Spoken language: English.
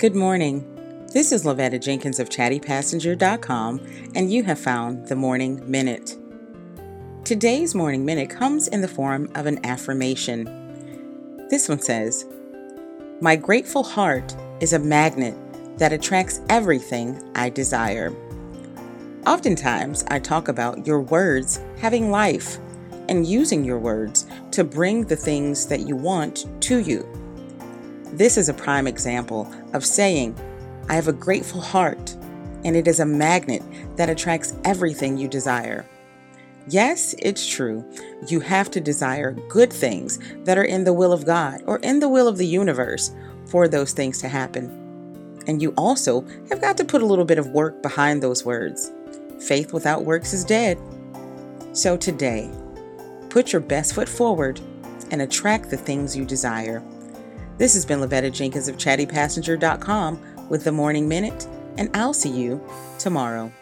Good morning. This is Lavetta Jenkins of ChattyPassenger.com, and you have found the Morning Minute. Today's Morning Minute comes in the form of an affirmation. This one says, My grateful heart is a magnet that attracts everything I desire. Oftentimes, I talk about your words having life and using your words to bring the things that you want to you. This is a prime example of saying, I have a grateful heart, and it is a magnet that attracts everything you desire. Yes, it's true. You have to desire good things that are in the will of God or in the will of the universe for those things to happen. And you also have got to put a little bit of work behind those words. Faith without works is dead. So today, put your best foot forward and attract the things you desire. This has been Lavetta Jenkins of ChattyPassenger.com with the Morning Minute, and I'll see you tomorrow.